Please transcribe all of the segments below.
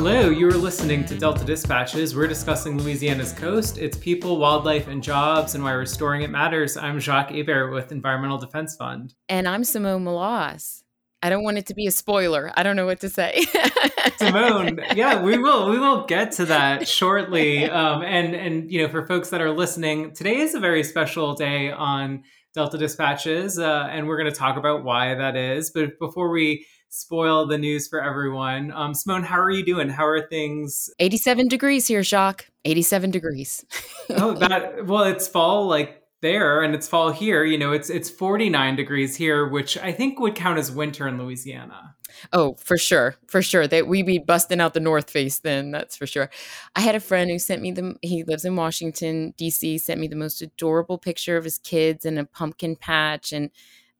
Hello, you are listening to Delta Dispatches. We're discussing Louisiana's coast, its people, wildlife, and jobs, and why restoring it matters. I'm Jacques Hebert with Environmental Defense Fund. And I'm Simone Maloz. I don't want it to be a spoiler. I don't know what to say. Simone, yeah, we will we will get to that shortly. Um, and and you know, for folks that are listening, today is a very special day on Delta Dispatches, uh, and we're going to talk about why that is. But before we spoil the news for everyone. Um, Simone, how are you doing? How are things? 87 degrees here, Jacques. 87 degrees. oh, that well, it's fall like there and it's fall here. You know, it's it's 49 degrees here, which I think would count as winter in Louisiana. Oh, for sure, for sure. That we be busting out the North Face then. That's for sure. I had a friend who sent me the. He lives in Washington D.C. Sent me the most adorable picture of his kids in a pumpkin patch and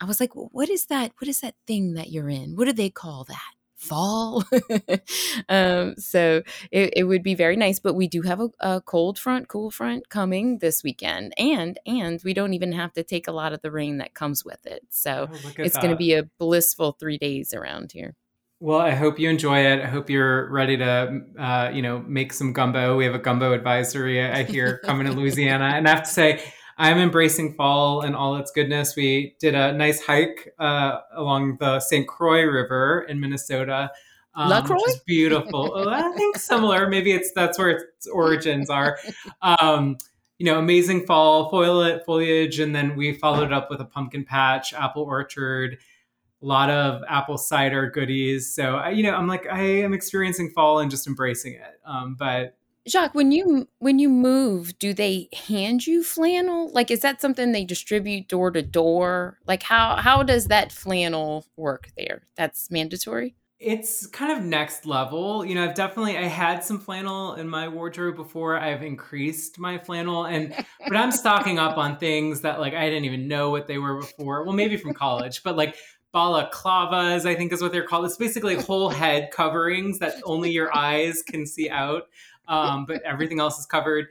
I was like, well, what is that? What is that thing that you're in? What do they call that? Fall. um, so it, it, would be very nice, but we do have a, a, cold front, cool front coming this weekend, and and we don't even have to take a lot of the rain that comes with it. So oh, it's going to be a blissful three days around here. Well, I hope you enjoy it. I hope you're ready to, uh, you know, make some gumbo. We have a gumbo advisory I hear coming to Louisiana, and I have to say, I'm embracing fall and all its goodness. We did a nice hike uh, along the St. Croix River in Minnesota. Um, La Croix? Which is beautiful. oh, I think similar. Maybe it's that's where its origins are. Um, you know, amazing fall foliage, and then we followed up with a pumpkin patch, apple orchard, a lot of apple cider goodies. So, you know, I'm like, I am experiencing fall and just embracing it. Um, but Jacques, when you when you move, do they hand you flannel? Like, is that something they distribute door to door? Like, how how does that flannel work there? That's mandatory. It's kind of next level. You know, I've definitely I had some flannel in my wardrobe before. I've increased my flannel, and but I'm stocking up on things that like I didn't even know what they were before. Well, maybe from college, but like balaclavas, I think is what they're called. It's basically whole head coverings that only your eyes can see out um, but everything else is covered.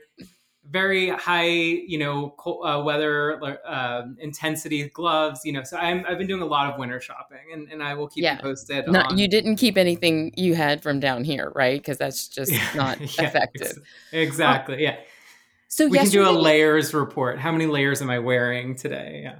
Very high, you know, cold, uh, weather uh, intensity gloves. You know, so i have been doing a lot of winter shopping, and, and I will keep yeah. you posted. No, on... you didn't keep anything you had from down here, right? Because that's just not yeah, effective. Ex- exactly. Oh. Yeah. So we can do a layers report. How many layers am I wearing today? Yeah.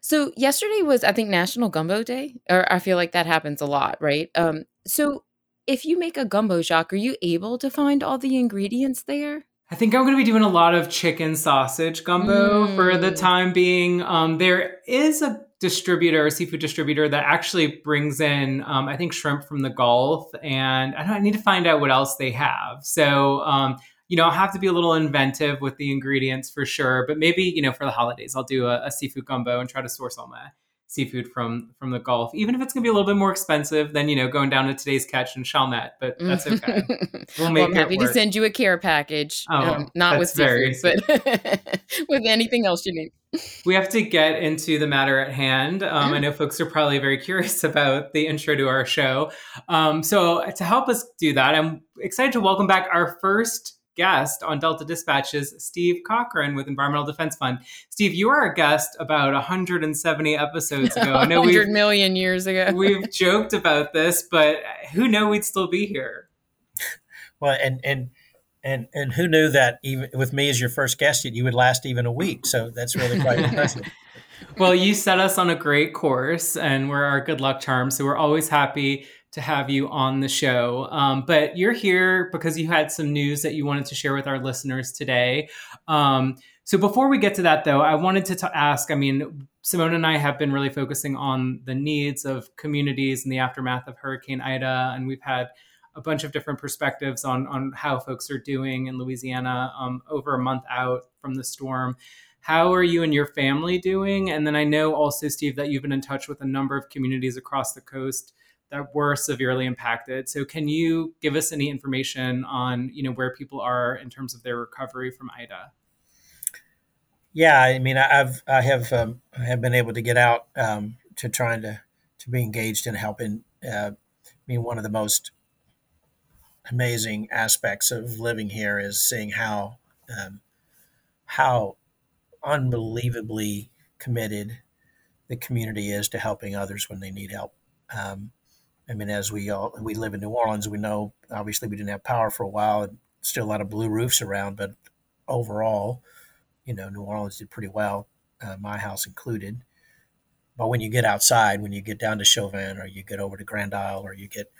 So yesterday was, I think, National Gumbo Day, or I feel like that happens a lot, right? Um, so if you make a gumbo Jacques, are you able to find all the ingredients there? I think I'm going to be doing a lot of chicken sausage gumbo mm. for the mm. time being. Um, there is a distributor, a seafood distributor, that actually brings in, um, I think, shrimp from the Gulf, and I, I, need to find out what else they have. So, um, you know, I'll have to be a little inventive with the ingredients for sure. But maybe, you know, for the holidays, I'll do a, a seafood gumbo and try to source all my seafood from from the Gulf, even if it's going to be a little bit more expensive than you know going down to today's catch in Chalmette. But that's okay. We'll make well, I'm happy to send you a care package. Oh, um, not with seafood, but with anything else you need. We have to get into the matter at hand. Um, I know folks are probably very curious about the intro to our show. Um, so to help us do that, I'm excited to welcome back our first guest on Delta Dispatches, Steve Cochran with Environmental Defense Fund. Steve, you are a guest about 170 episodes ago. I know 100 million years ago. we've joked about this, but who knew we'd still be here? Well, and and and and who knew that even with me as your first guest, you would last even a week? So that's really quite impressive. well, you set us on a great course, and we're our good luck charm. So we're always happy to have you on the show. Um, but you're here because you had some news that you wanted to share with our listeners today. Um, so before we get to that, though, I wanted to t- ask I mean, Simone and I have been really focusing on the needs of communities in the aftermath of Hurricane Ida, and we've had a bunch of different perspectives on, on how folks are doing in Louisiana um, over a month out from the storm. How are you and your family doing? And then I know also, Steve, that you've been in touch with a number of communities across the coast that were severely impacted. So can you give us any information on, you know, where people are in terms of their recovery from Ida? Yeah, I mean, I've I have um, have been able to get out um, to trying to to be engaged in helping. Uh, I mean, one of the most amazing aspects of living here is seeing how um, how unbelievably committed the community is to helping others when they need help. Um, I mean, as we all we live in New Orleans, we know obviously we didn't have power for a while, and still a lot of blue roofs around, but overall, you know, New Orleans did pretty well, uh, my house included. But when you get outside, when you get down to Chauvin, or you get over to Grand Isle, or you get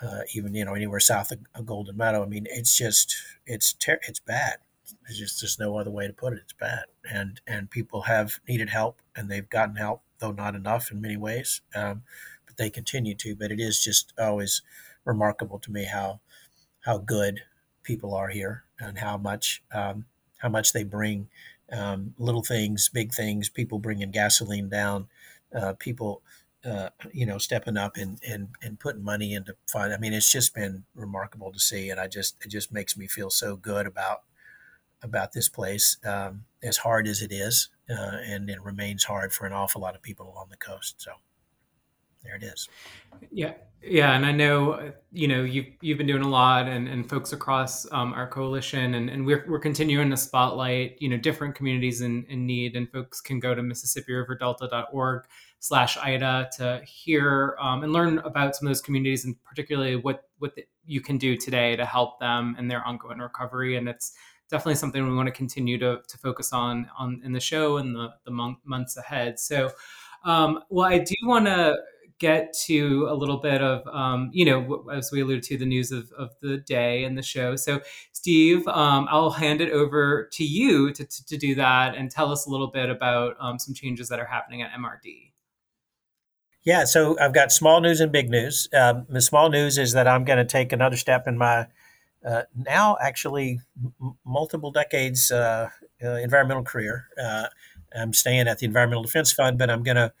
uh, even you know anywhere south of, of, Golden Meadow, I mean, it's just it's ter- it's bad. There's just there's no other way to put it. It's bad, and and people have needed help, and they've gotten help, though not enough in many ways. Um, but they continue to. But it is just always remarkable to me how how good people are here and how much um, how much they bring um, little things, big things. People bringing gasoline down, uh, people uh, you know stepping up and, and and putting money into fund. I mean, it's just been remarkable to see, and I just it just makes me feel so good about about this place, um, as hard as it is, uh, and it remains hard for an awful lot of people along the coast. So there it is. Yeah, yeah, and I know you know you've you've been doing a lot, and, and folks across um, our coalition, and, and we're we're continuing to spotlight you know different communities in, in need, and folks can go to MississippiRiverDelta.org slash Ida to hear um, and learn about some of those communities, and particularly what what the, you can do today to help them in their ongoing recovery, and it's definitely something we want to continue to, to focus on on in the show and the the months ahead. So. Um, well, I do want to get to a little bit of, um, you know, as we alluded to, the news of, of the day and the show. So, Steve, um, I'll hand it over to you to, to, to, do that and tell us a little bit about um, some changes that are happening at MRD. Yeah, so I've got small news and big news. Um, the small news is that I'm going to take another step in my uh, now actually m- multiple decades uh, uh, environmental career. Uh, I'm staying at the Environmental Defense Fund, but I'm going to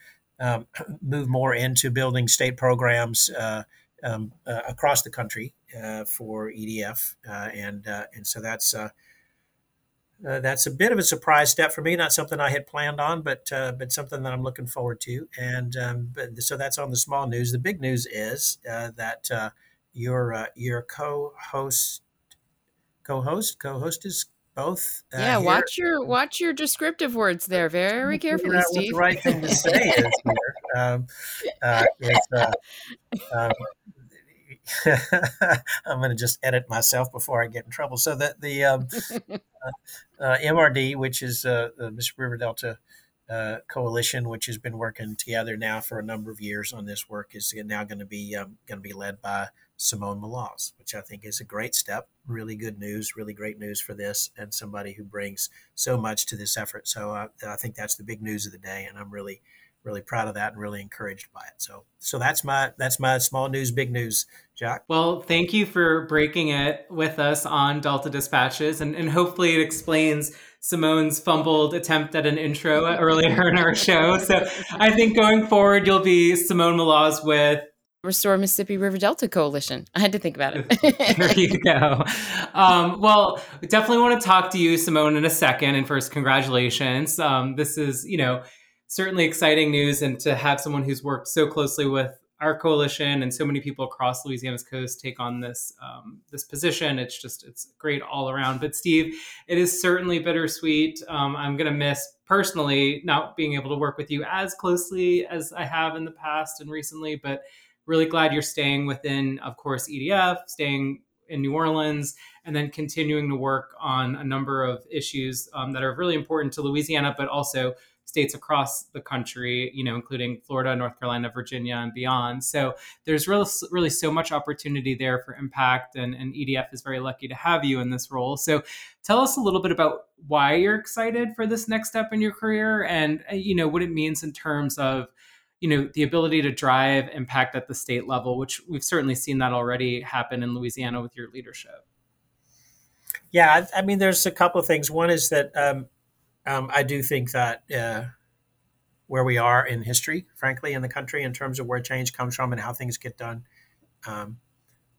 um, move more into building state programs uh, um, uh, across the country uh, for EDF, uh, and uh, and so that's uh, that's a bit of a surprise step for me. Not something I had planned on, but but something that I'm looking forward to. And um, but, so that's on the small news. The big news is that your your co-host co-host co-host is both. Uh, yeah, here. watch your watch your descriptive words there very carefully, Steve. the right thing to say is here. Um, uh, uh, um, I'm going to just edit myself before I get in trouble. So that the um, uh, uh MRD, which is uh, the Mississippi River Delta uh, Coalition, which has been working together now for a number of years on this work, is now going to be um, going to be led by Simone Maloz, which I think is a great step. Really good news, really great news for this, and somebody who brings so much to this effort. So uh, I think that's the big news of the day, and I'm really, really proud of that and really encouraged by it. So, so that's my that's my small news, big news, Jack. Well, thank you for breaking it with us on Delta Dispatches, and, and hopefully it explains Simone's fumbled attempt at an intro earlier in our show. So I think going forward, you'll be Simone Maloz with Restore Mississippi River Delta Coalition. I had to think about it. there you go. Um, well, definitely want to talk to you, Simone, in a second. And first, congratulations. Um, this is, you know, certainly exciting news, and to have someone who's worked so closely with our coalition and so many people across Louisiana's coast take on this um, this position. It's just it's great all around. But Steve, it is certainly bittersweet. Um, I'm going to miss personally not being able to work with you as closely as I have in the past and recently, but really glad you're staying within, of course, EDF, staying in New Orleans, and then continuing to work on a number of issues um, that are really important to Louisiana, but also states across the country, you know, including Florida, North Carolina, Virginia, and beyond. So there's really, really so much opportunity there for impact, and, and EDF is very lucky to have you in this role. So tell us a little bit about why you're excited for this next step in your career, and uh, you know what it means in terms of you know the ability to drive impact at the state level which we've certainly seen that already happen in louisiana with your leadership. Yeah i, I mean there's a couple of things. One is that um, um, i do think that uh, where we are in history frankly in the country in terms of where change comes from and how things get done um,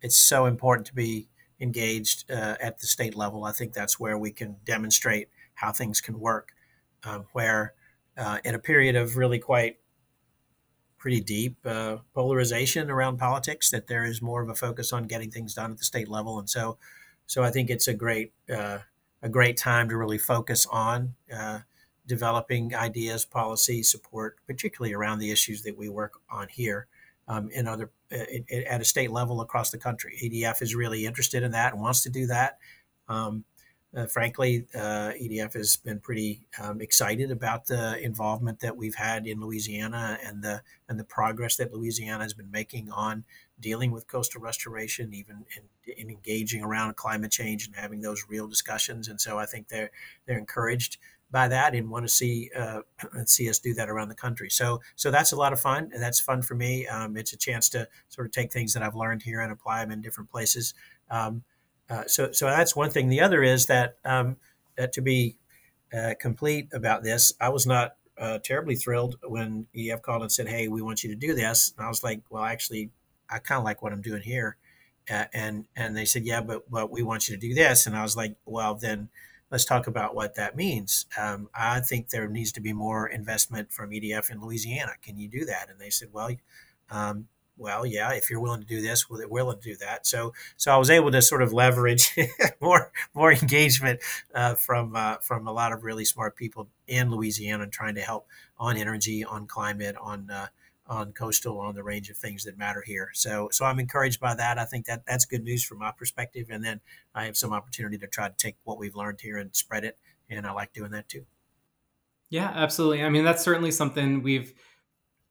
it's so important to be engaged uh, at the state level. I think that's where we can demonstrate how things can work um, where uh, in a period of really quite pretty deep uh, polarization around politics. That there is more of a focus on getting things done at the state level, and so so I think it's a great uh, a great time to really focus on uh, developing ideas, policy support, particularly around the issues that we work on here um, in other uh, at a state level across the country. EDF is really interested in that and wants to do that. Um, uh, frankly, uh, EDF has been pretty um, excited about the involvement that we've had in Louisiana and the and the progress that Louisiana has been making on dealing with coastal restoration, even in, in engaging around climate change and having those real discussions. And so I think they're they're encouraged by that and want to see uh, see us do that around the country. So so that's a lot of fun, and that's fun for me. Um, it's a chance to sort of take things that I've learned here and apply them in different places. Um, uh, so so that's one thing. The other is that um, uh, to be uh, complete about this, I was not uh, terribly thrilled when EDF called and said, "Hey, we want you to do this," and I was like, "Well, actually, I kind of like what I'm doing here." Uh, and and they said, "Yeah, but but we want you to do this," and I was like, "Well, then." let's talk about what that means. Um, I think there needs to be more investment from EDF in Louisiana. Can you do that? And they said, well, um, well, yeah, if you're willing to do this, willing to do that. So, so I was able to sort of leverage more more engagement uh, from uh, from a lot of really smart people in Louisiana, trying to help on energy, on climate, on uh, on coastal on the range of things that matter here. So so I'm encouraged by that. I think that that's good news from my perspective. And then I have some opportunity to try to take what we've learned here and spread it. And I like doing that too. Yeah, absolutely. I mean, that's certainly something we've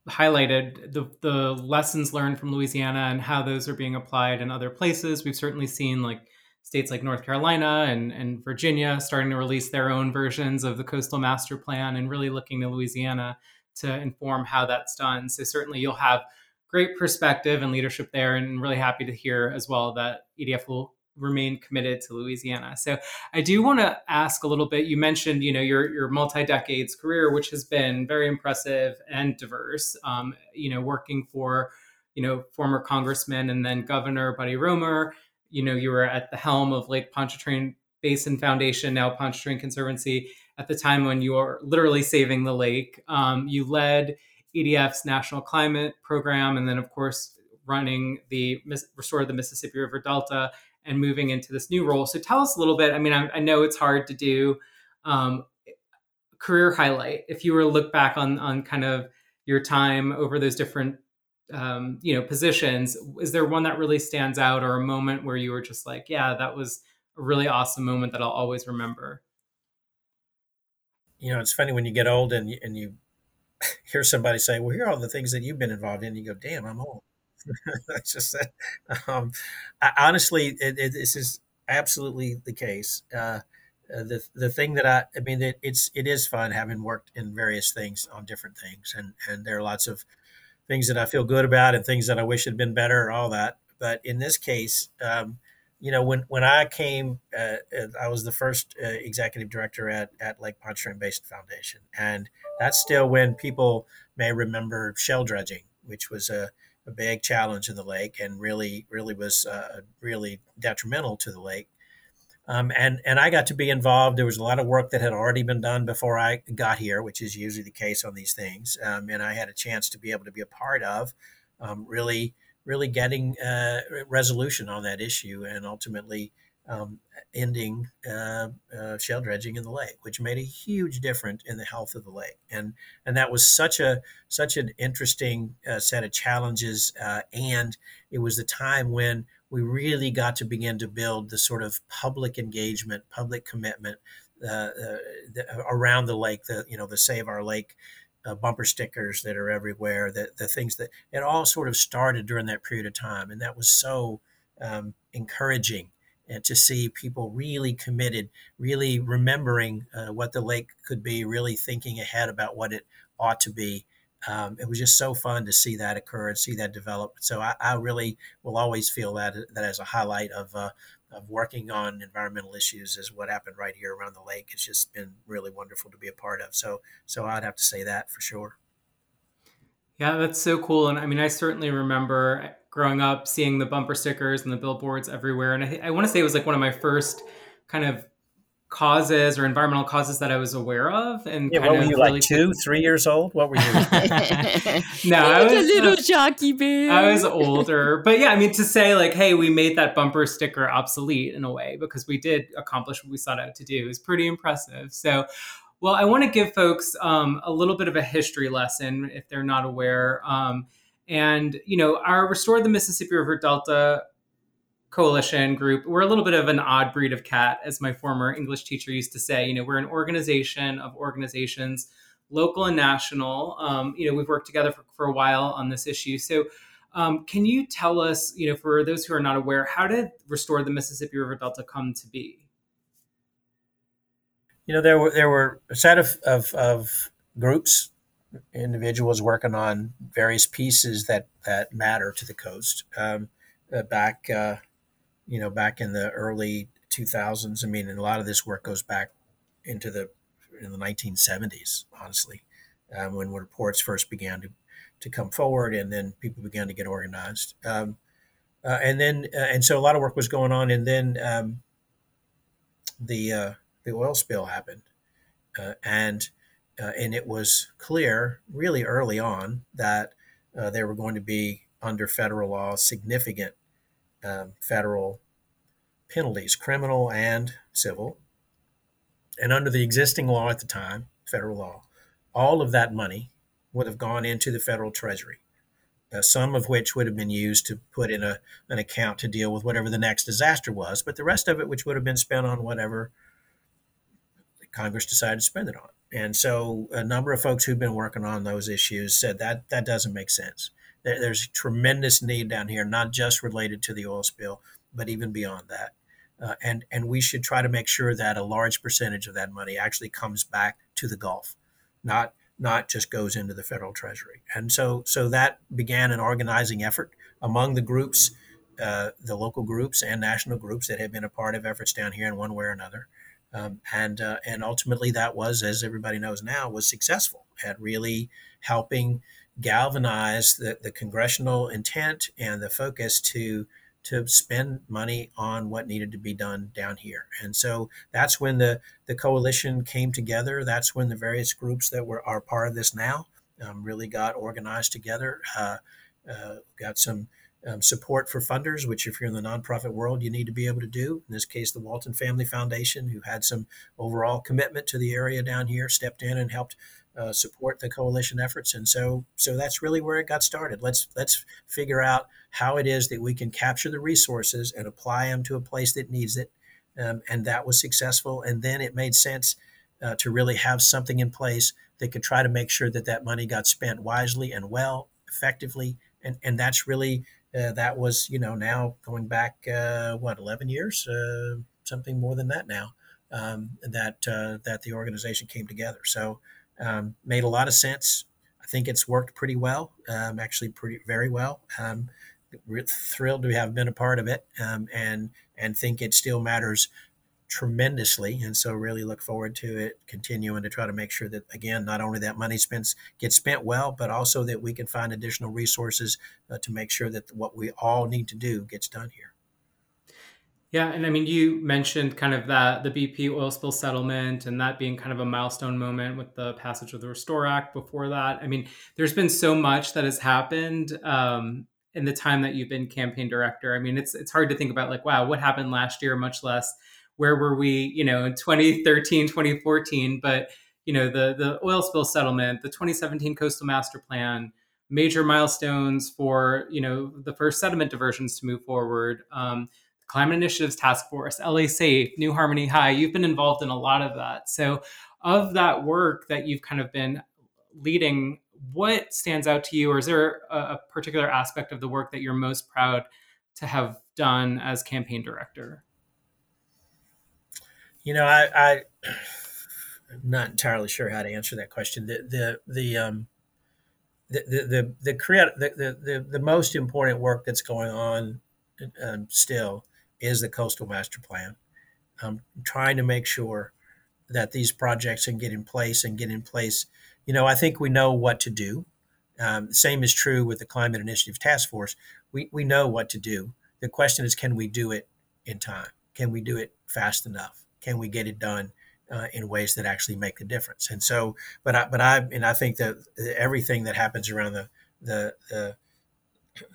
highlighted the the lessons learned from Louisiana and how those are being applied in other places. We've certainly seen like states like North Carolina and, and Virginia starting to release their own versions of the coastal master plan and really looking to Louisiana to inform how that's done. So certainly you'll have great perspective and leadership there, and really happy to hear as well that EDF will remain committed to Louisiana. So I do want to ask a little bit. You mentioned, you know, your your multi decades career, which has been very impressive and diverse. Um, you know, working for, you know, former Congressman and then Governor Buddy Roemer. You know, you were at the helm of Lake Pontchartrain Basin Foundation, now Pontchartrain Conservancy at the time when you were literally saving the lake. Um, you led EDF's National Climate Program, and then, of course, running the Restore the Mississippi River Delta and moving into this new role. So, tell us a little bit. I mean, I, I know it's hard to do um, career highlight. If you were to look back on on kind of your time over those different um, you know positions, is there one that really stands out, or a moment where you were just like, yeah, that was a really awesome moment that I'll always remember? you know, it's funny when you get old and you, and you hear somebody say, "Well, here are all the things that you've been involved in." You go, "Damn, I'm old." That's just that. Um, I, honestly, it, it, this is absolutely the case. Uh, uh, the the thing that I I mean it, it's it is fun having worked in various things on different things and and there are lots of things that I feel good about and things that I wish had been better and all that but in this case um, you know, when when I came, uh, uh, I was the first uh, executive director at at Lake Pontchartrain Basin Foundation, and that's still when people may remember shell dredging, which was a, a big challenge in the lake, and really really was uh, really detrimental to the lake. Um, and and I got to be involved. There was a lot of work that had already been done before I got here, which is usually the case on these things. Um, and I had a chance to be able to be a part of um, really really getting uh, resolution on that issue and ultimately um, ending uh, uh, shell dredging in the lake, which made a huge difference in the health of the lake. And and that was such a such an interesting uh, set of challenges. Uh, and it was the time when we really got to begin to build the sort of public engagement, public commitment uh, the, around the lake. The you know the Save Our Lake uh, bumper stickers that are everywhere, the, the things that it all sort of started during that period of time. And that was so um, encouraging and to see people really committed, really remembering uh, what the lake could be, really thinking ahead about what it ought to be. Um, it was just so fun to see that occur and see that develop. So I, I really will always feel that that as a highlight of uh, of working on environmental issues is what happened right here around the lake. It's just been really wonderful to be a part of. So, so I'd have to say that for sure. Yeah, that's so cool. And I mean, I certainly remember growing up seeing the bumper stickers and the billboards everywhere. And I, I want to say it was like one of my first kind of causes or environmental causes that I was aware of. And yeah, what were you really like two, three years old? What were you? no, I was a little uh, jockey bear. I was older, but yeah, I mean to say like, hey, we made that bumper sticker obsolete in a way because we did accomplish what we sought out to do is pretty impressive. So. Well, I want to give folks um, a little bit of a history lesson if they're not aware. Um, and, you know, our Restore the Mississippi River Delta coalition group, we're a little bit of an odd breed of cat, as my former English teacher used to say. You know, we're an organization of organizations, local and national. Um, you know, we've worked together for, for a while on this issue. So, um, can you tell us, you know, for those who are not aware, how did Restore the Mississippi River Delta come to be? You know, there were there were a set of, of, of groups, individuals working on various pieces that that matter to the coast. Um, uh, back, uh, you know, back in the early 2000s. I mean, a lot of this work goes back into the in the 1970s, honestly, um, when reports first began to to come forward, and then people began to get organized. Um, uh, and then, uh, and so a lot of work was going on, and then um, the uh, the oil spill happened, uh, and uh, and it was clear really early on that uh, there were going to be under federal law significant um, federal penalties, criminal and civil, and under the existing law at the time, federal law, all of that money would have gone into the federal treasury. Uh, some of which would have been used to put in a, an account to deal with whatever the next disaster was, but the rest of it, which would have been spent on whatever Congress decided to spend it on. And so a number of folks who've been working on those issues said that that doesn't make sense. There's tremendous need down here, not just related to the oil spill, but even beyond that. Uh, and and we should try to make sure that a large percentage of that money actually comes back to the Gulf, not not just goes into the federal treasury. And so so that began an organizing effort among the groups, uh, the local groups and national groups that have been a part of efforts down here in one way or another. Um, and uh, and ultimately that was, as everybody knows now, was successful at really helping galvanize the, the congressional intent and the focus to to spend money on what needed to be done down here. And so that's when the the coalition came together. That's when the various groups that were are part of this now um, really got organized together. Uh, uh, got some um, support for funders, which if you're in the nonprofit world, you need to be able to do. In this case, the Walton Family Foundation, who had some overall commitment to the area down here, stepped in and helped uh, support the coalition efforts. And so, so that's really where it got started. Let's let's figure out how it is that we can capture the resources and apply them to a place that needs it. Um, and that was successful. And then it made sense uh, to really have something in place that could try to make sure that that money got spent wisely and well, effectively. And, and that's really uh, that was you know now going back uh, what 11 years? Uh, something more than that now um, that uh, that the organization came together. So um, made a lot of sense. I think it's worked pretty well um, actually pretty very well. Um, we're thrilled to have been a part of it um, and and think it still matters tremendously and so really look forward to it continuing to try to make sure that again not only that money spends gets spent well but also that we can find additional resources uh, to make sure that what we all need to do gets done here. Yeah and i mean you mentioned kind of that the bp oil spill settlement and that being kind of a milestone moment with the passage of the restore act before that. I mean there's been so much that has happened um, in the time that you've been campaign director. I mean it's it's hard to think about like wow what happened last year much less where were we, you know, in 2013, 2014, but you know, the the oil spill settlement, the 2017 coastal master plan, major milestones for, you know, the first sediment diversions to move forward. Um, Climate Initiatives Task Force, LA Safe, New Harmony High. You've been involved in a lot of that. So, of that work that you've kind of been leading, what stands out to you, or is there a, a particular aspect of the work that you're most proud to have done as campaign director? You know, I, I am not entirely sure how to answer that question. The the the um the the the the, the, the, the most important work that's going on um, still is the coastal master plan. I'm trying to make sure that these projects can get in place and get in place. You know, I think we know what to do. Um, same is true with the Climate Initiative Task Force. We, we know what to do. The question is, can we do it in time? Can we do it fast enough? Can we get it done uh, in ways that actually make a difference? And so, but I, but I, and I think that everything that happens around the, the, the,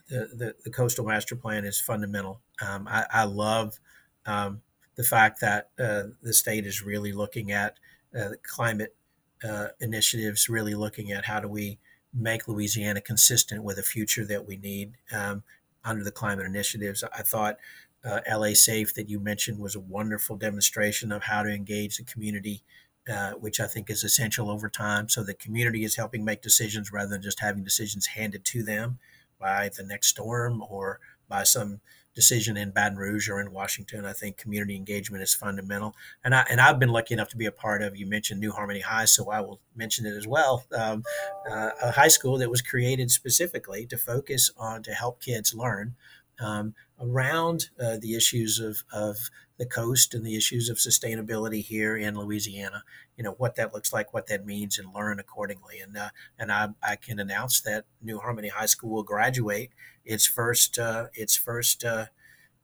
the, the, coastal master plan is fundamental. Um, I, I, love um, the fact that uh, the state is really looking at uh, climate uh, initiatives, really looking at how do we make Louisiana consistent with a future that we need um, under the climate initiatives. I thought uh, LA Safe that you mentioned was a wonderful demonstration of how to engage the community, uh, which I think is essential over time. So the community is helping make decisions rather than just having decisions handed to them by the next storm or by some decision in Baton Rouge or in Washington. I think community engagement is fundamental, and I and I've been lucky enough to be a part of. You mentioned New Harmony High, so I will mention it as well. Um, uh, a high school that was created specifically to focus on to help kids learn um, around uh, the issues of, of the coast and the issues of sustainability here in Louisiana. You know what that looks like, what that means, and learn accordingly. And uh, and I, I can announce that New Harmony High School will graduate its first uh, its first uh,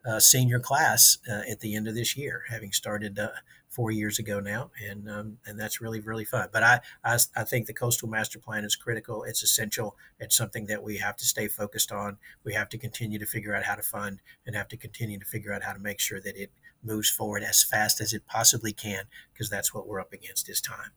uh, senior class uh, at the end of this year, having started four years ago now, and um, and that's really really fun. But I, I, I think the coastal master plan is critical. It's essential. It's something that we have to stay focused on. We have to continue to figure out how to fund, and have to continue to figure out how to make sure that it moves forward as fast as it possibly can, because that's what we're up against this time.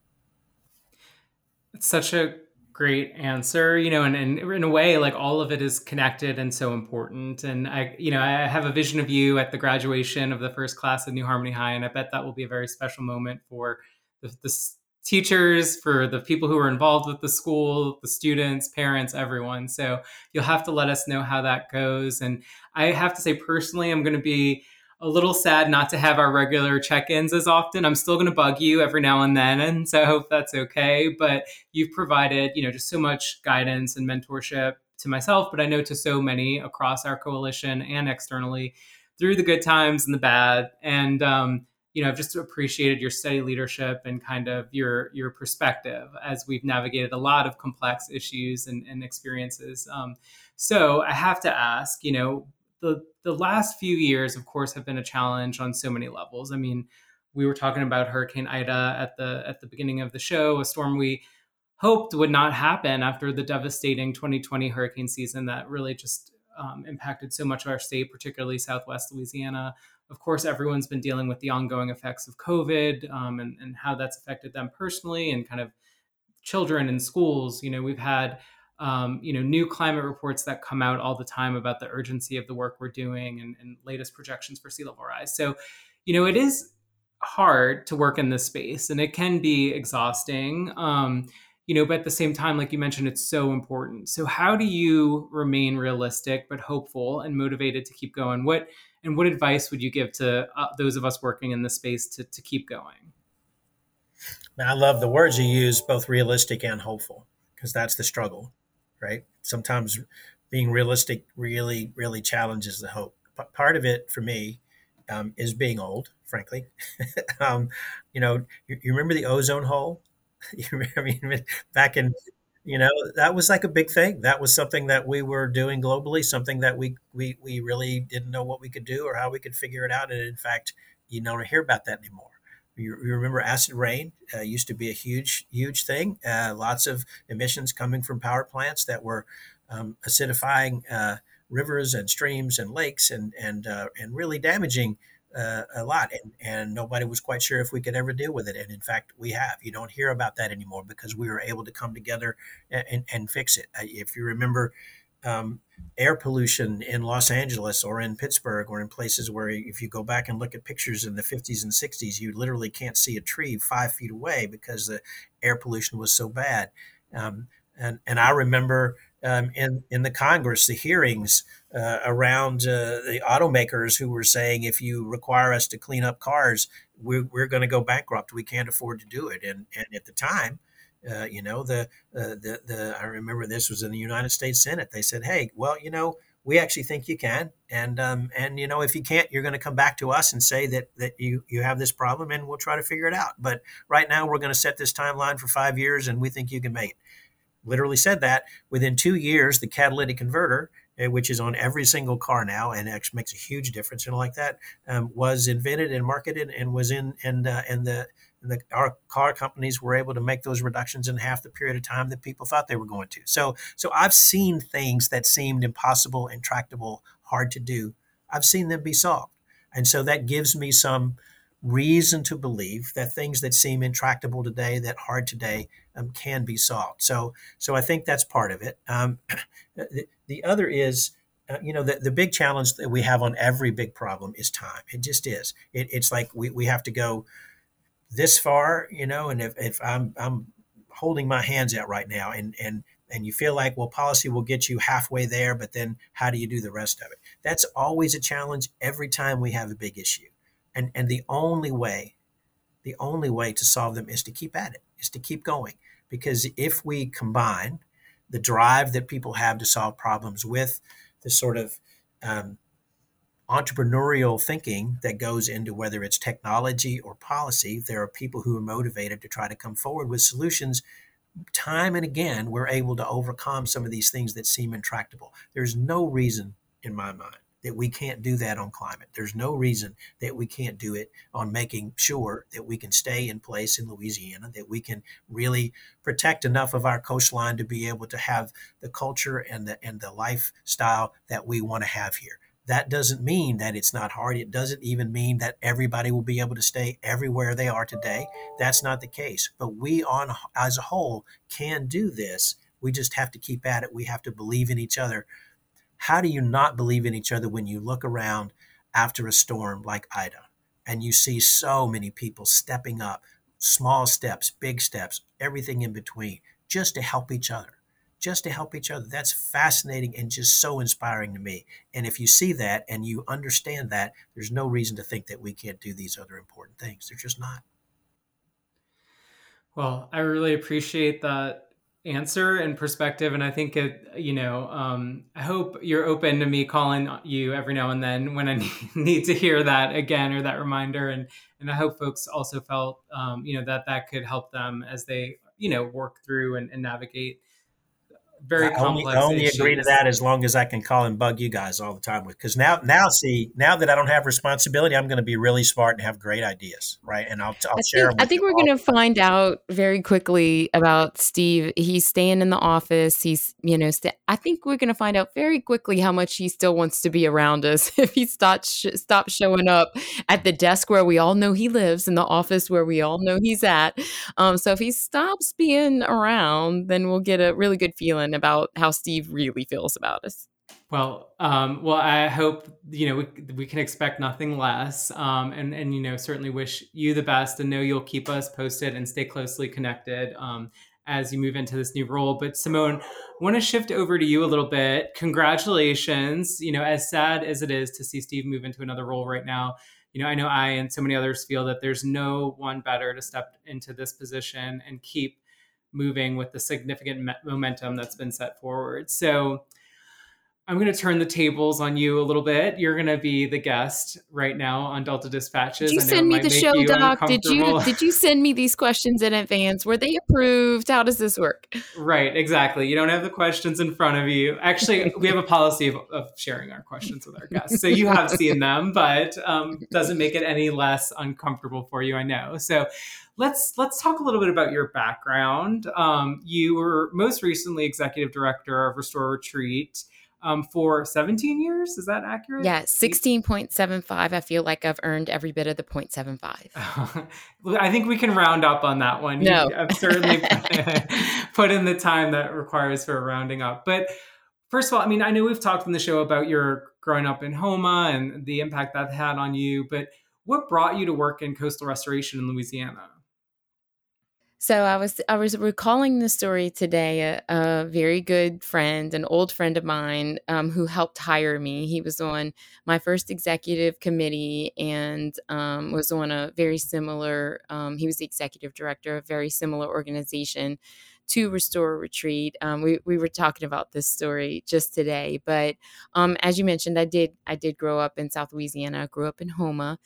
It's such a great answer you know and, and in a way like all of it is connected and so important. And i you know i have a vision of you at the graduation of the first class of new harmony high and i bet that will be a very special moment for the, the teachers for the people who are involved with the school the students parents everyone. So you'll have to let us know how that goes. And i have to say personally i'm going to be a little sad not to have our regular check-ins as often. I'm still going to bug you every now and then, and so I hope that's okay. But you've provided, you know, just so much guidance and mentorship to myself, but I know to so many across our coalition and externally through the good times and the bad. And um, you know, I've just appreciated your steady leadership and kind of your your perspective as we've navigated a lot of complex issues and, and experiences. Um, so I have to ask, you know, the the last few years, of course, have been a challenge on so many levels. I mean, we were talking about Hurricane Ida at the at the beginning of the show, a storm we hoped would not happen after the devastating 2020 hurricane season that really just um, impacted so much of our state, particularly Southwest Louisiana. Of course, everyone's been dealing with the ongoing effects of COVID um, and, and how that's affected them personally and kind of children in schools. You know, we've had um, you know new climate reports that come out all the time about the urgency of the work we're doing and, and latest projections for sea level rise. So you know it is hard to work in this space and it can be exhausting um, you know but at the same time like you mentioned it's so important. So how do you remain realistic but hopeful and motivated to keep going? What and what advice would you give to uh, those of us working in this space to, to keep going? I love the words you use both realistic and hopeful because that's the struggle right? Sometimes being realistic really, really challenges the hope. But part of it for me um, is being old, frankly. um, you know, you, you, remember the ozone hole? you remember, back in, you know, that was like a big thing. That was something that we were doing globally, something that we, we, we really didn't know what we could do or how we could figure it out. And in fact, you don't hear about that anymore. You, you remember acid rain uh, used to be a huge, huge thing. Uh, lots of emissions coming from power plants that were um, acidifying uh, rivers and streams and lakes and and uh, and really damaging uh, a lot. And, and nobody was quite sure if we could ever deal with it. And in fact, we have. You don't hear about that anymore because we were able to come together and, and, and fix it. If you remember um, air pollution in Los Angeles or in Pittsburgh or in places where if you go back and look at pictures in the 50s and 60s, you literally can't see a tree five feet away because the air pollution was so bad. Um, and, and I remember um, in, in the Congress, the hearings uh, around uh, the automakers who were saying, if you require us to clean up cars, we're, we're going to go bankrupt. We can't afford to do it. And, and at the time, uh, you know, the, uh, the the I remember this was in the United States Senate. They said, "Hey, well, you know, we actually think you can, and um, and you know, if you can't, you're going to come back to us and say that that you you have this problem, and we'll try to figure it out. But right now, we're going to set this timeline for five years, and we think you can make it." Literally said that within two years, the catalytic converter eh, which is on every single car now and actually makes a huge difference and like that um, was invented and marketed and was in and uh, and the the, our car companies were able to make those reductions in half the period of time that people thought they were going to. So, so I've seen things that seemed impossible, intractable, hard to do. I've seen them be solved, and so that gives me some reason to believe that things that seem intractable today, that hard today, um, can be solved. So, so I think that's part of it. Um, the, the, other is, uh, you know, the, the big challenge that we have on every big problem is time. It just is. It, it's like we, we have to go this far, you know, and if, if I'm, I'm holding my hands out right now and, and, and you feel like, well, policy will get you halfway there, but then how do you do the rest of it? That's always a challenge every time we have a big issue. And, and the only way, the only way to solve them is to keep at it, is to keep going. Because if we combine the drive that people have to solve problems with the sort of um, entrepreneurial thinking that goes into whether it's technology or policy, there are people who are motivated to try to come forward with solutions. Time and again, we're able to overcome some of these things that seem intractable. There's no reason, in my mind, that we can't do that on climate. There's no reason that we can't do it on making sure that we can stay in place in Louisiana, that we can really protect enough of our coastline to be able to have the culture and the and the lifestyle that we want to have here. That doesn't mean that it's not hard. It doesn't even mean that everybody will be able to stay everywhere they are today. That's not the case. But we on as a whole can do this. We just have to keep at it. We have to believe in each other how do you not believe in each other when you look around after a storm like Ida and you see so many people stepping up, small steps, big steps, everything in between, just to help each other? Just to help each other. That's fascinating and just so inspiring to me. And if you see that and you understand that, there's no reason to think that we can't do these other important things. They're just not. Well, I really appreciate that answer and perspective and i think it you know um, i hope you're open to me calling you every now and then when i need to hear that again or that reminder and and i hope folks also felt um, you know that that could help them as they you know work through and, and navigate very I complex. Only, I only agree to that as long as I can call and bug you guys all the time with. Because now, now, see, now that I don't have responsibility, I'm going to be really smart and have great ideas, right? And I'll, I'll I share think, them. I think we're going to find out very quickly about Steve. He's staying in the office. He's, you know, st- I think we're going to find out very quickly how much he still wants to be around us if he stops sh- stops showing up at the desk where we all know he lives, in the office where we all know he's at. Um, so if he stops being around, then we'll get a really good feeling about how Steve really feels about us. Well, um, well, I hope you know we, we can expect nothing less, um, and and you know certainly wish you the best, and know you'll keep us posted and stay closely connected um, as you move into this new role. But Simone, I want to shift over to you a little bit. Congratulations! You know, as sad as it is to see Steve move into another role right now, you know, I know I and so many others feel that there's no one better to step into this position and keep moving with the significant me- momentum that's been set forward. So I'm going to turn the tables on you a little bit. You're going to be the guest right now on Delta Dispatches. Did you send me the show, Doc? Did you did you send me these questions in advance? Were they approved? How does this work? Right, exactly. You don't have the questions in front of you. Actually, we have a policy of, of sharing our questions with our guests, so you have seen them, but um, doesn't make it any less uncomfortable for you. I know. So let's let's talk a little bit about your background. Um, you were most recently executive director of Restore Retreat um, for 17 years. Is that accurate? Yeah, 16.75. I feel like I've earned every bit of the 0.75. I think we can round up on that one. No. I've certainly put in the time that requires for rounding up. But first of all, I mean, I know we've talked in the show about your growing up in Houma and the impact that had on you, but what brought you to work in coastal restoration in Louisiana? So I was I was recalling the story today. A, a very good friend, an old friend of mine, um, who helped hire me. He was on my first executive committee and um, was on a very similar. Um, he was the executive director of a very similar organization to Restore Retreat. Um, we we were talking about this story just today, but um, as you mentioned, I did I did grow up in South Louisiana. I grew up in Houma,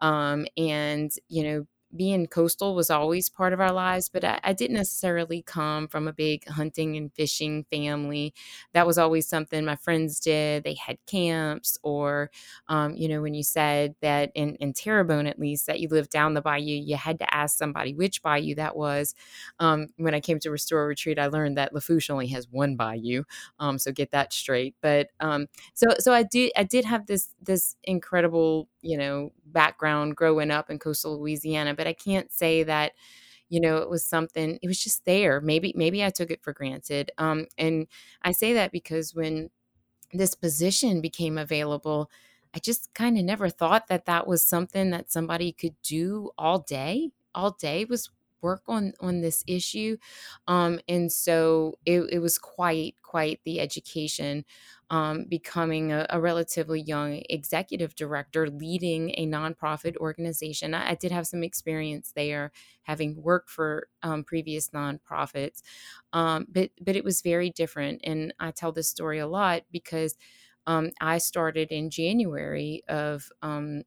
um, and you know being coastal was always part of our lives, but I, I, didn't necessarily come from a big hunting and fishing family. That was always something my friends did. They had camps, or, um, you know, when you said that in, in Terrebonne, at least, that you lived down the bayou, you had to ask somebody which bayou that was. Um, when I came to Restore Retreat, I learned that Lafourche only has one bayou, um, so get that straight. But um, so so I did I did have this this incredible you know background growing up in coastal Louisiana, but I can't say that you know it was something it was just there. Maybe maybe i took it for granted um, and i say that because when this position became available i just kind of never thought that that was something that somebody could do all day all day was work on on this issue um, and so it, it was quite quite the education um, becoming a, a, relatively young executive director leading a nonprofit organization. I, I, did have some experience there having worked for um, previous nonprofits um, but but it was very different and i tell this story a lot because um, I started in January of um,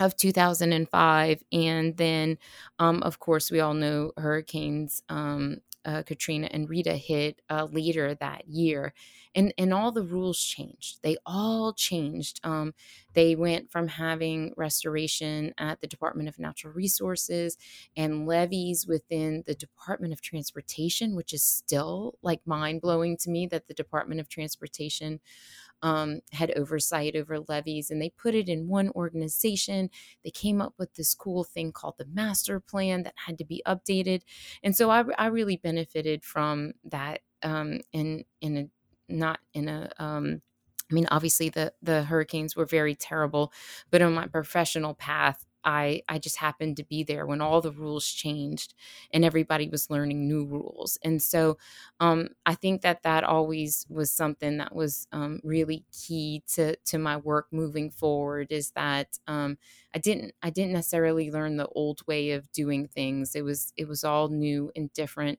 of 2005 and then um, of course we all know hurricanes um, uh, katrina and rita hit uh, later that year and and all the rules changed. They all changed. Um, they went from having restoration at the department of natural resources and levees within the department of transportation which is still like mind-blowing to me that the department of transportation um, had oversight over levees and they put it in one organization. They came up with this cool thing called the master plan that had to be updated. And so I, I really benefited from that um, in, in a, not in a, um, I mean, obviously the the hurricanes were very terrible, but on my professional path, I I just happened to be there when all the rules changed and everybody was learning new rules. And so um, I think that that always was something that was um, really key to to my work moving forward. Is that um, I didn't I didn't necessarily learn the old way of doing things. It was it was all new and different.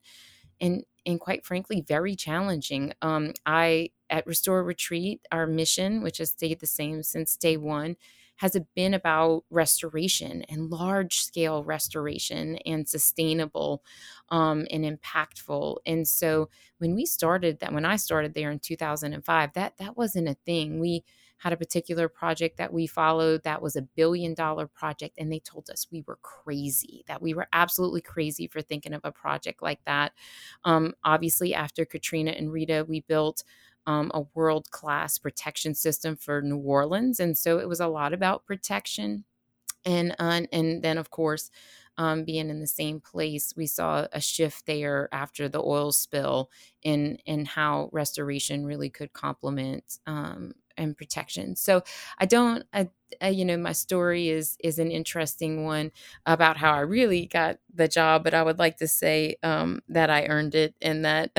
And and quite frankly, very challenging. Um, I at Restore Retreat, our mission, which has stayed the same since day one, has it been about restoration and large scale restoration and sustainable um, and impactful? And so when we started that when i started there in 2005 that that wasn't a thing. We had a particular project that we followed that was a billion dollar project and they told us we were crazy that we were absolutely crazy for thinking of a project like that. Um, obviously after katrina and rita we built um, a world class protection system for New Orleans. And so it was a lot about protection. And, uh, and then, of course, um, being in the same place, we saw a shift there after the oil spill in in how restoration really could complement um, and protection. So I don't, I, I, you know, my story is is an interesting one about how I really got the job, but I would like to say um, that I earned it and that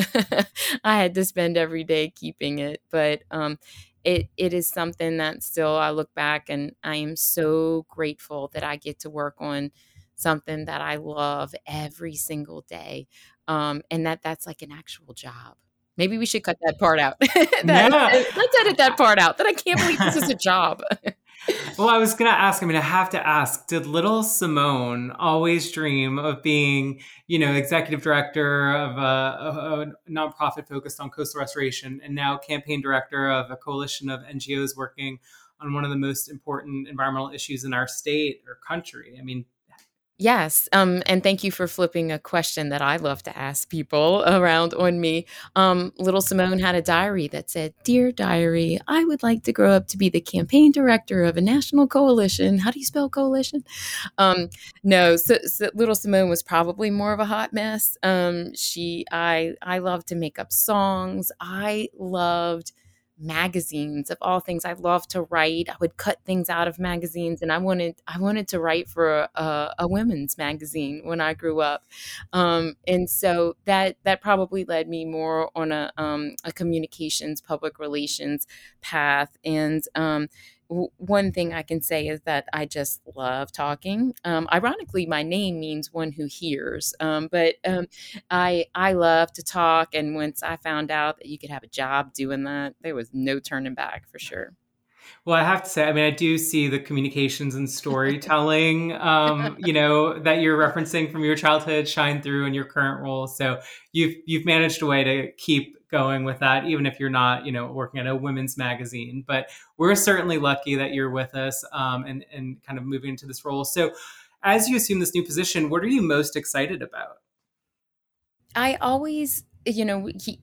I had to spend every day keeping it. But um, it it is something that still I look back and I am so grateful that I get to work on something that I love every single day, um, and that that's like an actual job. Maybe we should cut that part out. that, yeah. Let's edit that part out. That I can't believe this is a job. well, I was going to ask. I mean, I have to ask: Did little Simone always dream of being, you know, executive director of a, a, a nonprofit focused on coastal restoration, and now campaign director of a coalition of NGOs working on one of the most important environmental issues in our state or country? I mean, Yes. Um, and thank you for flipping a question that I love to ask people around on me. Um, little Simone had a diary that said, Dear diary, I would like to grow up to be the campaign director of a national coalition. How do you spell coalition? Um, no, so, so little Simone was probably more of a hot mess. Um, she, I, I loved to make up songs. I loved magazines of all things i love to write i would cut things out of magazines and i wanted i wanted to write for a, a women's magazine when i grew up um, and so that that probably led me more on a, um, a communications public relations path and um, one thing I can say is that I just love talking. Um, ironically, my name means one who hears, um, but um, I I love to talk. And once I found out that you could have a job doing that, there was no turning back for sure. Well, I have to say, I mean, I do see the communications and storytelling, um, you know, that you're referencing from your childhood shine through in your current role. So you've you've managed a way to keep going with that, even if you're not, you know, working at a women's magazine. But we're certainly lucky that you're with us um, and and kind of moving into this role. So, as you assume this new position, what are you most excited about? I always you know, he,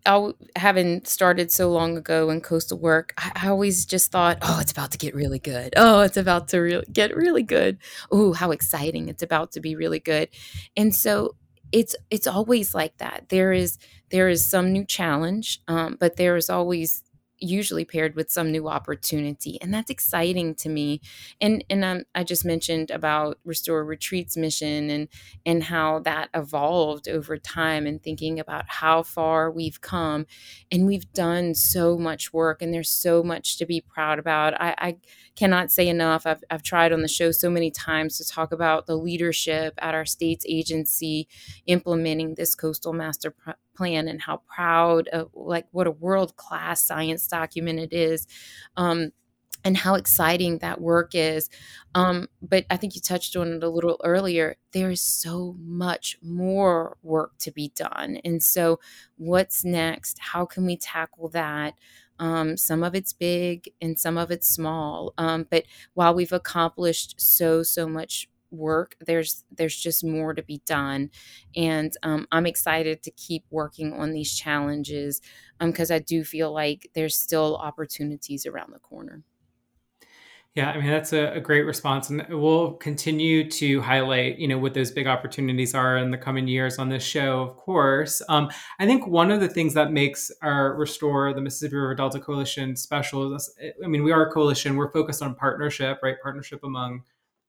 having started so long ago in coastal work, I, I, always just thought, oh, it's about to get really good. Oh, it's about to re- get really good. Oh, how exciting! It's about to be really good. And so it's it's always like that. There is there is some new challenge, um, but there is always usually paired with some new opportunity and that's exciting to me. And and um, i just mentioned about restore retreats mission and and how that evolved over time and thinking about how far we've come. And we've done so much work and there's so much to be proud about. I, I cannot say enough. I've, I've tried on the show so many times to talk about the leadership at our state's agency implementing this coastal master plan and how proud of like what a world class science document it is um, and how exciting that work is. Um, but i think you touched on it a little earlier there is so much more work to be done and so what's next? How can we tackle that? Um, some of it's big and some of it's small um, but while we've accomplished so so much work there's there's just more to be done and um, i'm excited to keep working on these challenges because um, i do feel like there's still opportunities around the corner yeah, I mean that's a, a, great response, and we'll continue to highlight, you know, what those big opportunities are in the coming years on this show. Of course, um, I think one of the things that makes our Restore the Mississippi River Delta Coalition special is, I mean, we are a coalition. We're focused on partnership, right? Partnership among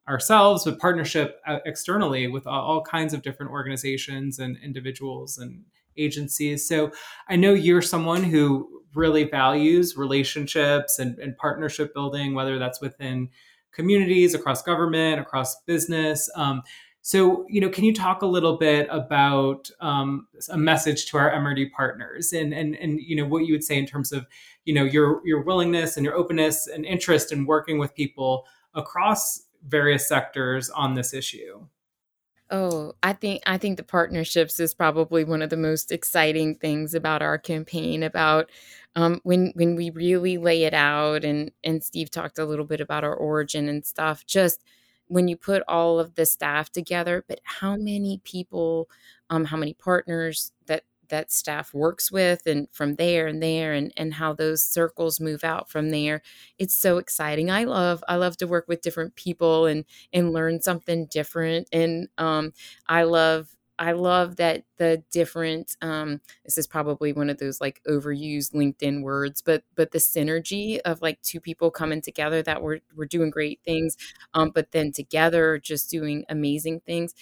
ourselves, but partnership uh, externally with all kinds of different organizations and individuals and agencies. So I know you're someone who really values relationships and, and partnership building, whether that's within communities, across government, across business. Um, so, you know, can you talk a little bit about um, a message to our MRD partners and, and, and, you know, what you would say in terms of, you know, your, your willingness and your openness and interest in working with people across various sectors on this issue? Oh, I think I think the partnerships is probably one of the most exciting things about our campaign. About um, when when we really lay it out, and and Steve talked a little bit about our origin and stuff. Just when you put all of the staff together, but how many people, um, how many partners that that staff works with and from there and there and and how those circles move out from there. It's so exciting. I love i love to work with different people and and learn something different. And um i love I love that the different um this is probably one of those like overused LinkedIn words, but but the synergy of like two people coming together that we're we're doing great things, um, but then together just doing amazing things.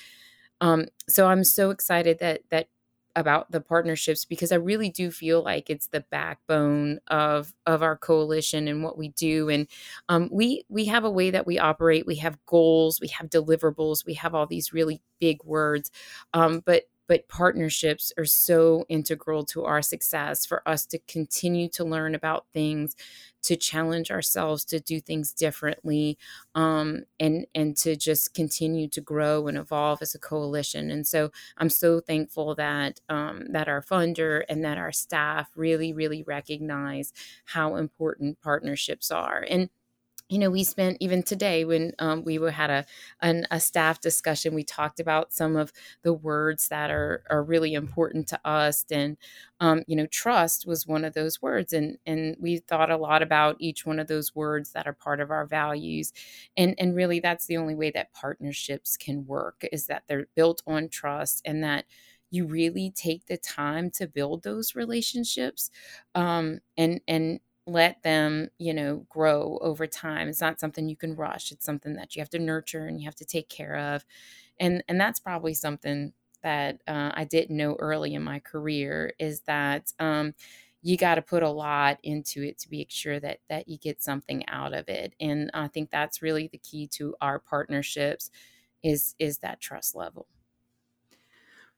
Um, so I'm so excited that that about the partnerships because I really do feel like it's the backbone of of our coalition and what we do. And um, we we have a way that we operate. We have goals. We have deliverables. We have all these really big words. Um, but but partnerships are so integral to our success for us to continue to learn about things to challenge ourselves to do things differently um, and and to just continue to grow and evolve as a coalition. And so i'm so thankful that um, that our funder and that our staff really really recognize how important partnerships are. And you know, we spent even today when um, we were had a an, a staff discussion. We talked about some of the words that are are really important to us, and um, you know, trust was one of those words, and and we thought a lot about each one of those words that are part of our values, and and really that's the only way that partnerships can work is that they're built on trust and that you really take the time to build those relationships um, and and let them, you know, grow over time. It's not something you can rush. It's something that you have to nurture and you have to take care of. And and that's probably something that uh, I didn't know early in my career is that um, you got to put a lot into it to be sure that that you get something out of it. And I think that's really the key to our partnerships is is that trust level.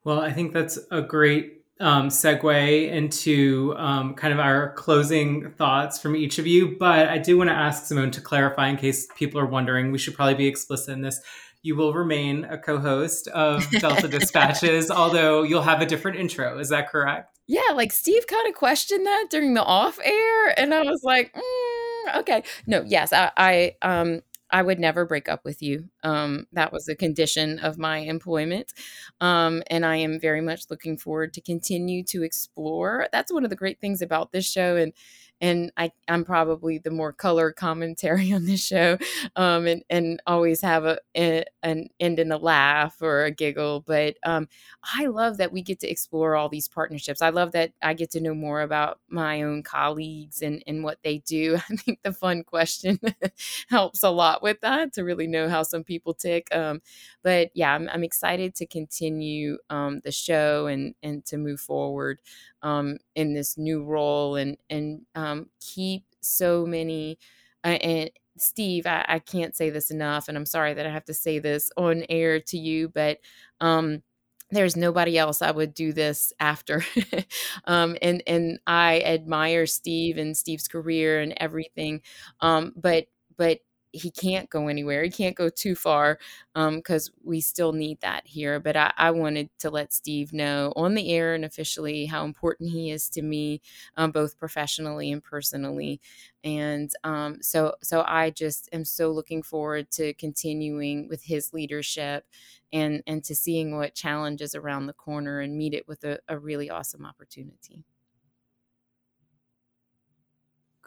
Well, I think that's a great um, segue into um, kind of our closing thoughts from each of you. But I do want to ask Simone to clarify in case people are wondering. We should probably be explicit in this. You will remain a co host of Delta Dispatches, although you'll have a different intro. Is that correct? Yeah, like Steve kind of questioned that during the off air. And I was like, mm, okay. No, yes, I, I, um, I would never break up with you. Um, that was a condition of my employment. Um, and I am very much looking forward to continue to explore. That's one of the great things about this show. And and I, I'm probably the more color commentary on this show, um, and and always have a, a, an end in a laugh or a giggle. But um, I love that we get to explore all these partnerships. I love that I get to know more about my own colleagues and and what they do. I think the fun question helps a lot with that to really know how some people tick. Um, but yeah, I'm, I'm excited to continue um, the show and and to move forward um, in this new role and and um, keep so many uh, and Steve, I, I, can't say this enough, and I'm sorry that I have to say this on air to you, but um, there's nobody else I would do this after. um, and and I admire Steve and Steve's career and everything. Um, but but he can't go anywhere. He can't go too far because um, we still need that here. But I, I, wanted to let Steve know on the air and officially how important he is to me, um, both professionally and personally. And um, so, so I just am so looking forward to continuing with his leadership and and to seeing what challenges around the corner and meet it with a, a really awesome opportunity.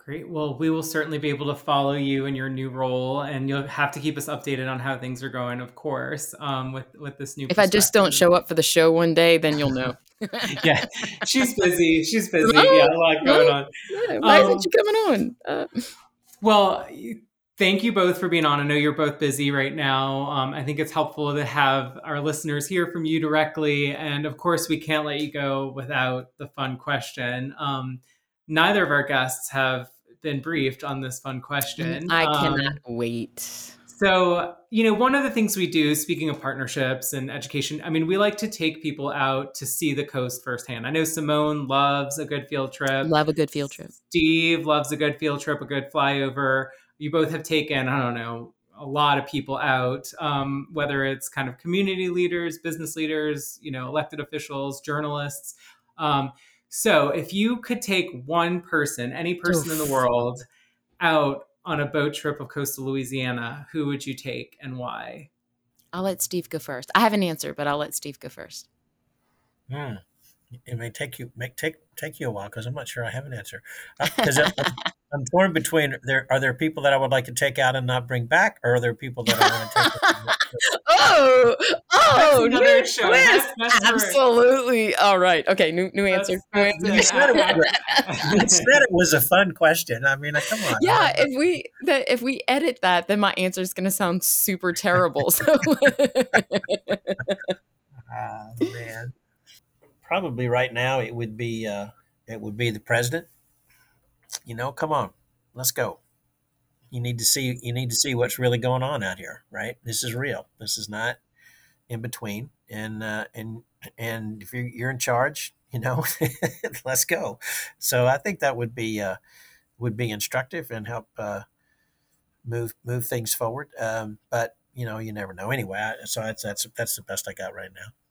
Great. Well, we will certainly be able to follow you in your new role, and you'll have to keep us updated on how things are going, of course, um, with with this new. If I just don't show up for the show one day, then you'll know. yeah, she's busy. She's busy. No, yeah, a lot going on. Yeah, why um, isn't she coming on? Uh, well, thank you both for being on. I know you're both busy right now. Um, I think it's helpful to have our listeners hear from you directly, and of course, we can't let you go without the fun question. Um, neither of our guests have been briefed on this fun question. I um, cannot um, wait. So, you know, one of the things we do, speaking of partnerships and education, I mean, we like to take people out to see the coast firsthand. I know Simone loves a good field trip. Love a good field trip. Steve loves a good field trip, a good flyover. You both have taken, I don't know, a lot of people out, um, whether it's kind of community leaders, business leaders, you know, elected officials, journalists. Um, so if you could take one person, any person Oof. in the world, out on a boat trip of coastal Louisiana, who would you take and why? I'll let Steve go first. I have an answer, but I'll let Steve go first. Hmm. It may take you may take take you a while because I'm not sure I have an answer. Because uh, I'm torn between there are there people that I would like to take out and not bring back, or are there people that I want to take? oh, oh, new show. That's, that's Absolutely. All right. Okay. New new answer. New answer. You said, it, said it was a fun question. I mean, come on. Yeah. If we that if we edit that, then my answer is going to sound super terrible. So. oh man. Probably right now it would be uh, it would be the president you know, come on, let's go. You need to see you need to see what's really going on out here, right? This is real. This is not in between. And uh, and and if you're, you're in charge, you know, let's go. So I think that would be uh, would be instructive and help uh, move move things forward. Um, but you know, you never know. Anyway, so that's that's that's the best I got right now.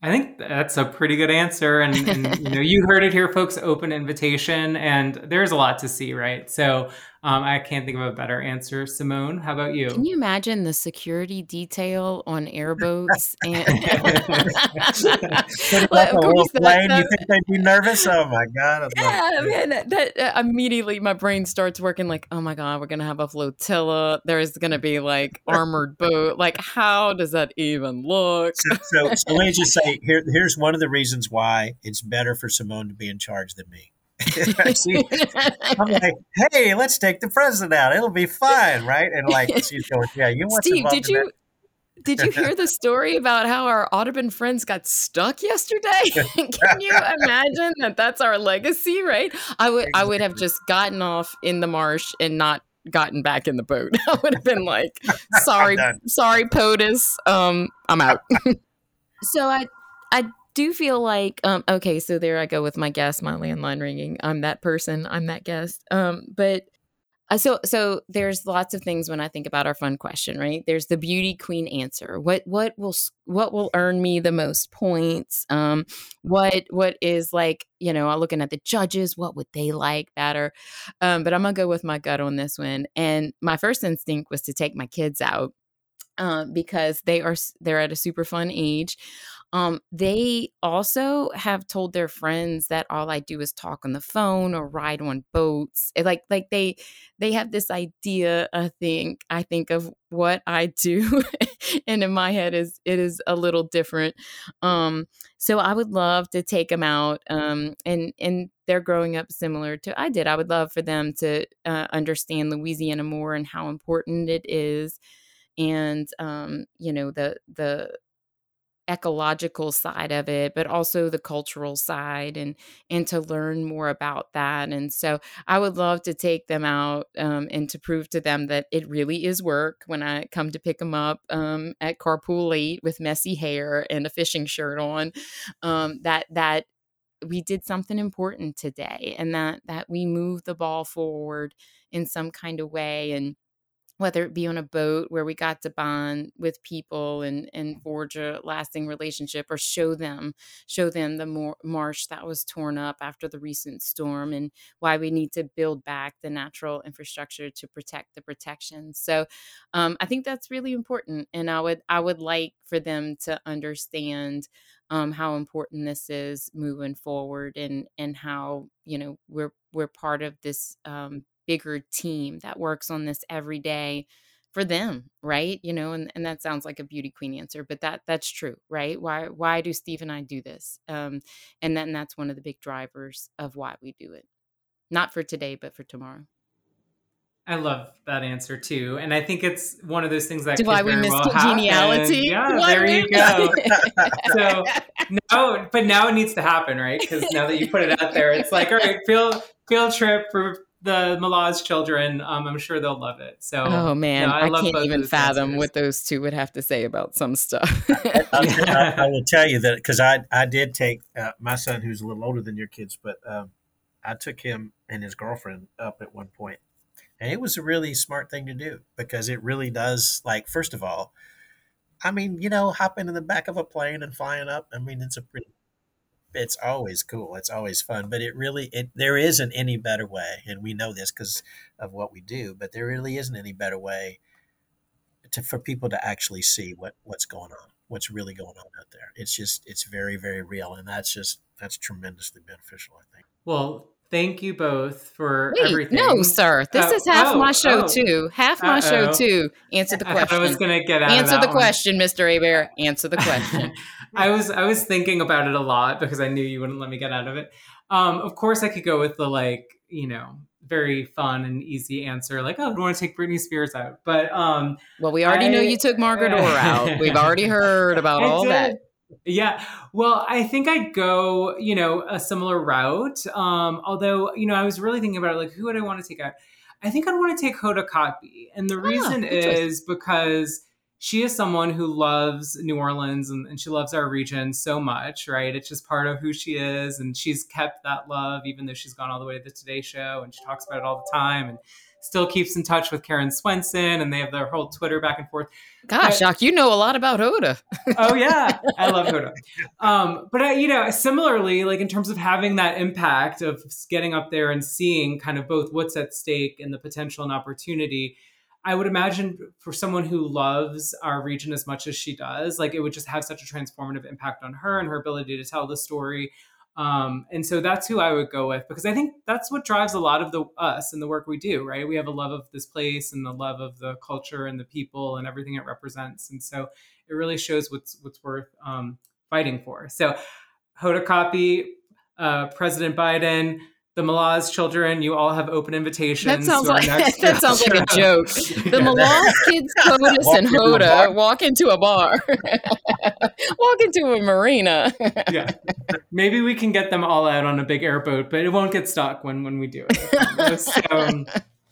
I think that's a pretty good answer, and, and you know, you heard it here, folks. Open invitation, and there's a lot to see, right? So, um, I can't think of a better answer. Simone, how about you? Can you imagine the security detail on airboats? And well, course, plane, you think they'd be nervous? Oh my god! Yeah, man, that, that uh, immediately my brain starts working. Like, oh my god, we're gonna have a flotilla. There's gonna be like armored boat. Like, how does that even look? So, so, so let me just say here. Here's one of the reasons why it's better for Simone to be in charge than me. I'm like, hey, let's take the president out. It'll be fine, right? And like she's going, yeah, you want to? Steve? Did you did you hear the story about how our Audubon friends got stuck yesterday? Can you imagine that? That's our legacy, right? I would I would have just gotten off in the marsh and not gotten back in the boat. I would have been like, sorry, sorry, POTUS, um, I'm out. so I I do feel like um okay so there i go with my guest my landline ringing i'm that person i'm that guest um but Uh, so, so there's lots of things when I think about our fun question, right? There's the beauty queen answer. What what will what will earn me the most points? Um, what what is like you know? I'm looking at the judges. What would they like better? Um, but I'm gonna go with my gut on this one. And my first instinct was to take my kids out um, because they are they're at a super fun age. Um, they also have told their friends that all I do is talk on the phone or ride on boats. Like like they they have this idea. I think I think of what I do, and in my head is it is a little different. Um, so I would love to take them out, um, and and they're growing up similar to I did. I would love for them to uh, understand Louisiana more and how important it is and um, you know the the ecological side of it but also the cultural side and and to learn more about that and so i would love to take them out um, and to prove to them that it really is work when i come to pick them up um, at carpool 8 with messy hair and a fishing shirt on um, that that we did something important today and that that we moved the ball forward in some kind of way and whether it be on a boat where we got to bond with people and and forge a lasting relationship or show them show them the marsh that was torn up after the recent storm and why we need to build back the natural infrastructure to protect the protection. So um, i think that's really important and i would i would like for them to understand um, how important this is moving forward and and how you know we're we're part of this um, bigger team that works on this every day for them right? You know and, and that sounds like a beauty queen answer but that that's true right? Why why do steve and i do this? Um and then that's one of the big drivers of why we do it. Not for today but for tomorrow. I love that answer too, and I think it's one of those things that why we miss well congeniality. Yeah, there you go. so no, but now it needs to happen, right? Because now that you put it out there, it's like, all right, field field trip for the Maloz children. Um, I'm sure they'll love it. So, oh man, I, I can't even fathom answers. what those two would have to say about some stuff. I, I, I, will tell you that because I I did take uh, my son, who's a little older than your kids, but um, I took him and his girlfriend up at one point, and it was a really smart thing to do because it really does. Like, first of all, I mean, you know, hopping in the back of a plane and flying up. I mean, it's a pretty it's always cool. It's always fun, but it really it there isn't any better way, and we know this because of what we do. But there really isn't any better way to for people to actually see what what's going on, what's really going on out there. It's just it's very very real, and that's just that's tremendously beneficial. I think. Well, Thank you both for Wait, everything. No, sir. This oh, is half oh, my show oh. too. Half my Uh-oh. show too. Answer the question. I was going to get out of it. Answer the one. question, Mr. Hebert. Answer the question. I was I was thinking about it a lot because I knew you wouldn't let me get out of it. Um, of course, I could go with the like, you know, very fun and easy answer, like, "Oh, I want to take Britney Spears out." But um, well, we already I, know you took Margaret Orr out. We've already heard about all did. that. Yeah. Well, I think I'd go, you know, a similar route. Um, although, you know, I was really thinking about it, like, who would I want to take out? I think I'd want to take Hoda Kotb. And the ah, reason is because she is someone who loves New Orleans and, and, she loves our region so much, right? It's just part of who she is. And she's kept that love, even though she's gone all the way to the Today Show and she talks about it all the time. And still keeps in touch with Karen Swensen, and they have their whole Twitter back and forth. Gosh, you know a lot about Hoda. oh yeah, I love Hoda. Um, but I, you know, similarly, like in terms of having that impact of getting up there and seeing kind of both what's at stake and the potential and opportunity. I would imagine for someone who loves our region as much as she does, like it would just have such a transformative impact on her and her ability to tell the story. Um, and so that's who I would go with because I think that's what drives a lot of the us and the work we do, right? We have a love of this place and the love of the culture and the people and everything it represents, and so it really shows what's what's worth um, fighting for. So, Hoda Kotb, uh, President Biden, the Maloz children, you all have open invitations. That sounds like that sounds like a joke. The Maloz kids, POTUS and Hoda walk into a bar, walk into a marina. yeah, maybe we can get them all out on a big airboat, but it won't get stuck when when we do it. So,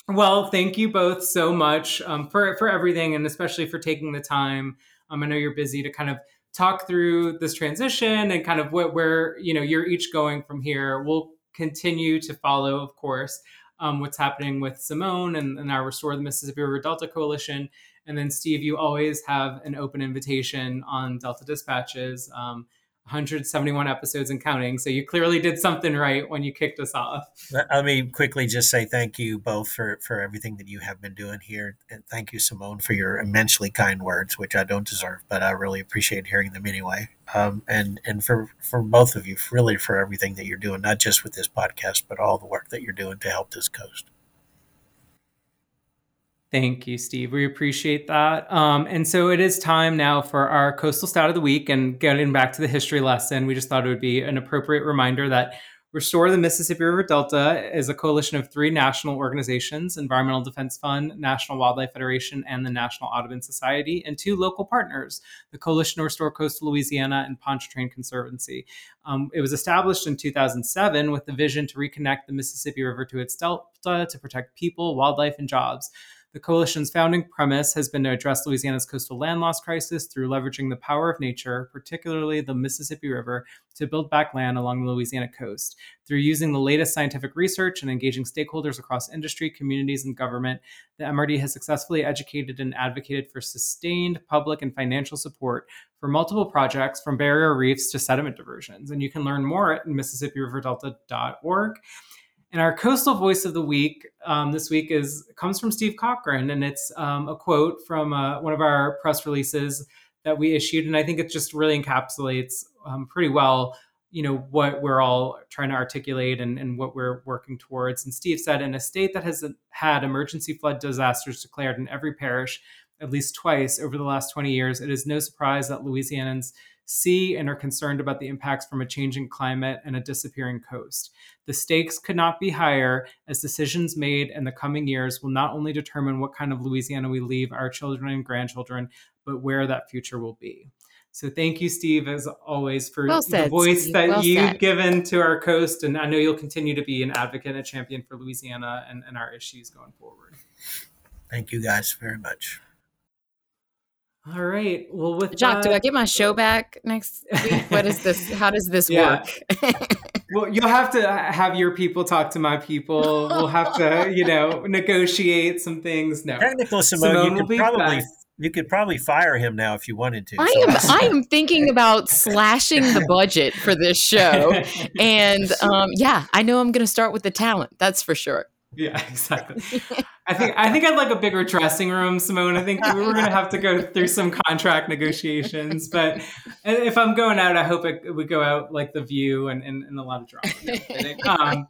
well, thank you both so much um, for for everything, and especially for taking the time. Um, I know you're busy to kind of talk through this transition and kind of what, where you know you're each going from here. We'll continue to follow, of course. um, what's happening with Simone and, and our Restore the Mississippi River Delta Coalition. And then, Steve, you always have an open invitation on Delta Dispatches. Um, 171 episodes and counting. So you clearly did something right when you kicked us off. Let me quickly just say thank you both for, for everything that you have been doing here. And thank you, Simone, for your immensely kind words, which I don't deserve, but I really appreciate hearing them anyway. Um, and and for, for both of you, really for everything that you're doing, not just with this podcast, but all the work that you're doing to help this coast. Thank you, Steve. We appreciate that. Um, and so it is time now for our coastal stat of the week. And getting back to the history lesson, we just thought it would be an appropriate reminder that Restore the Mississippi River Delta is a coalition of three national organizations Environmental Defense Fund, National Wildlife Federation, and the National Audubon Society, and two local partners, the Coalition to Restore Coastal Louisiana and Pontchartrain Conservancy. Um, it was established in 2007 with the vision to reconnect the Mississippi River to its delta to protect people, wildlife, and jobs. The coalition's founding premise has been to address Louisiana's coastal land loss crisis through leveraging the power of nature, particularly the Mississippi River, to build back land along the Louisiana coast. Through using the latest scientific research and engaging stakeholders across industry, communities, and government, the MRD has successfully educated and advocated for sustained public and financial support for multiple projects from barrier reefs to sediment diversions. And you can learn more at MississippiRiverDelta.org. And our coastal voice of the week um, this week is comes from Steve Cochran, and it's um, a quote from uh, one of our press releases that we issued, and I think it just really encapsulates um, pretty well, you know, what we're all trying to articulate and, and what we're working towards. And Steve said, in a state that has had emergency flood disasters declared in every parish at least twice over the last 20 years, it is no surprise that Louisianans see and are concerned about the impacts from a changing climate and a disappearing coast. The stakes could not be higher, as decisions made in the coming years will not only determine what kind of Louisiana we leave our children and grandchildren, but where that future will be. So thank you, Steve, as always, for well said, the voice Steve. that well you've said. given to our coast. And I know you'll continue to be an advocate and a champion for Louisiana and, and our issues going forward. Thank you guys very much. All right. Well, with Jacques, that, do I get my show back next week? What is this? How does this Yeah. work? well, you'll have to have your people talk to my people. We'll have to, you know, negotiate some things. No, Technical Simone, Simone you will could be probably back. you could probably fire him now if you wanted to. I So am I am thinking about slashing the budget for this show. And um, yeah, I know I'm gonna start with the talent, that's for sure. Yeah, exactly. I think I think I'd like a bigger dressing room, Simone. I think we were going to have to go through some contract negotiations. But if I'm going out, I hope it would go out like The View and, and, and a lot of drama. No, I'm kidding. um,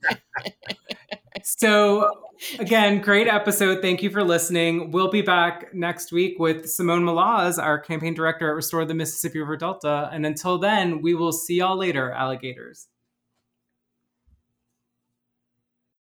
so again, great episode. Thank you for listening. We'll be back next week with Simone Maloz, our campaign director at Restore the Mississippi River Delta. And until then, we will see y'all later, alligators.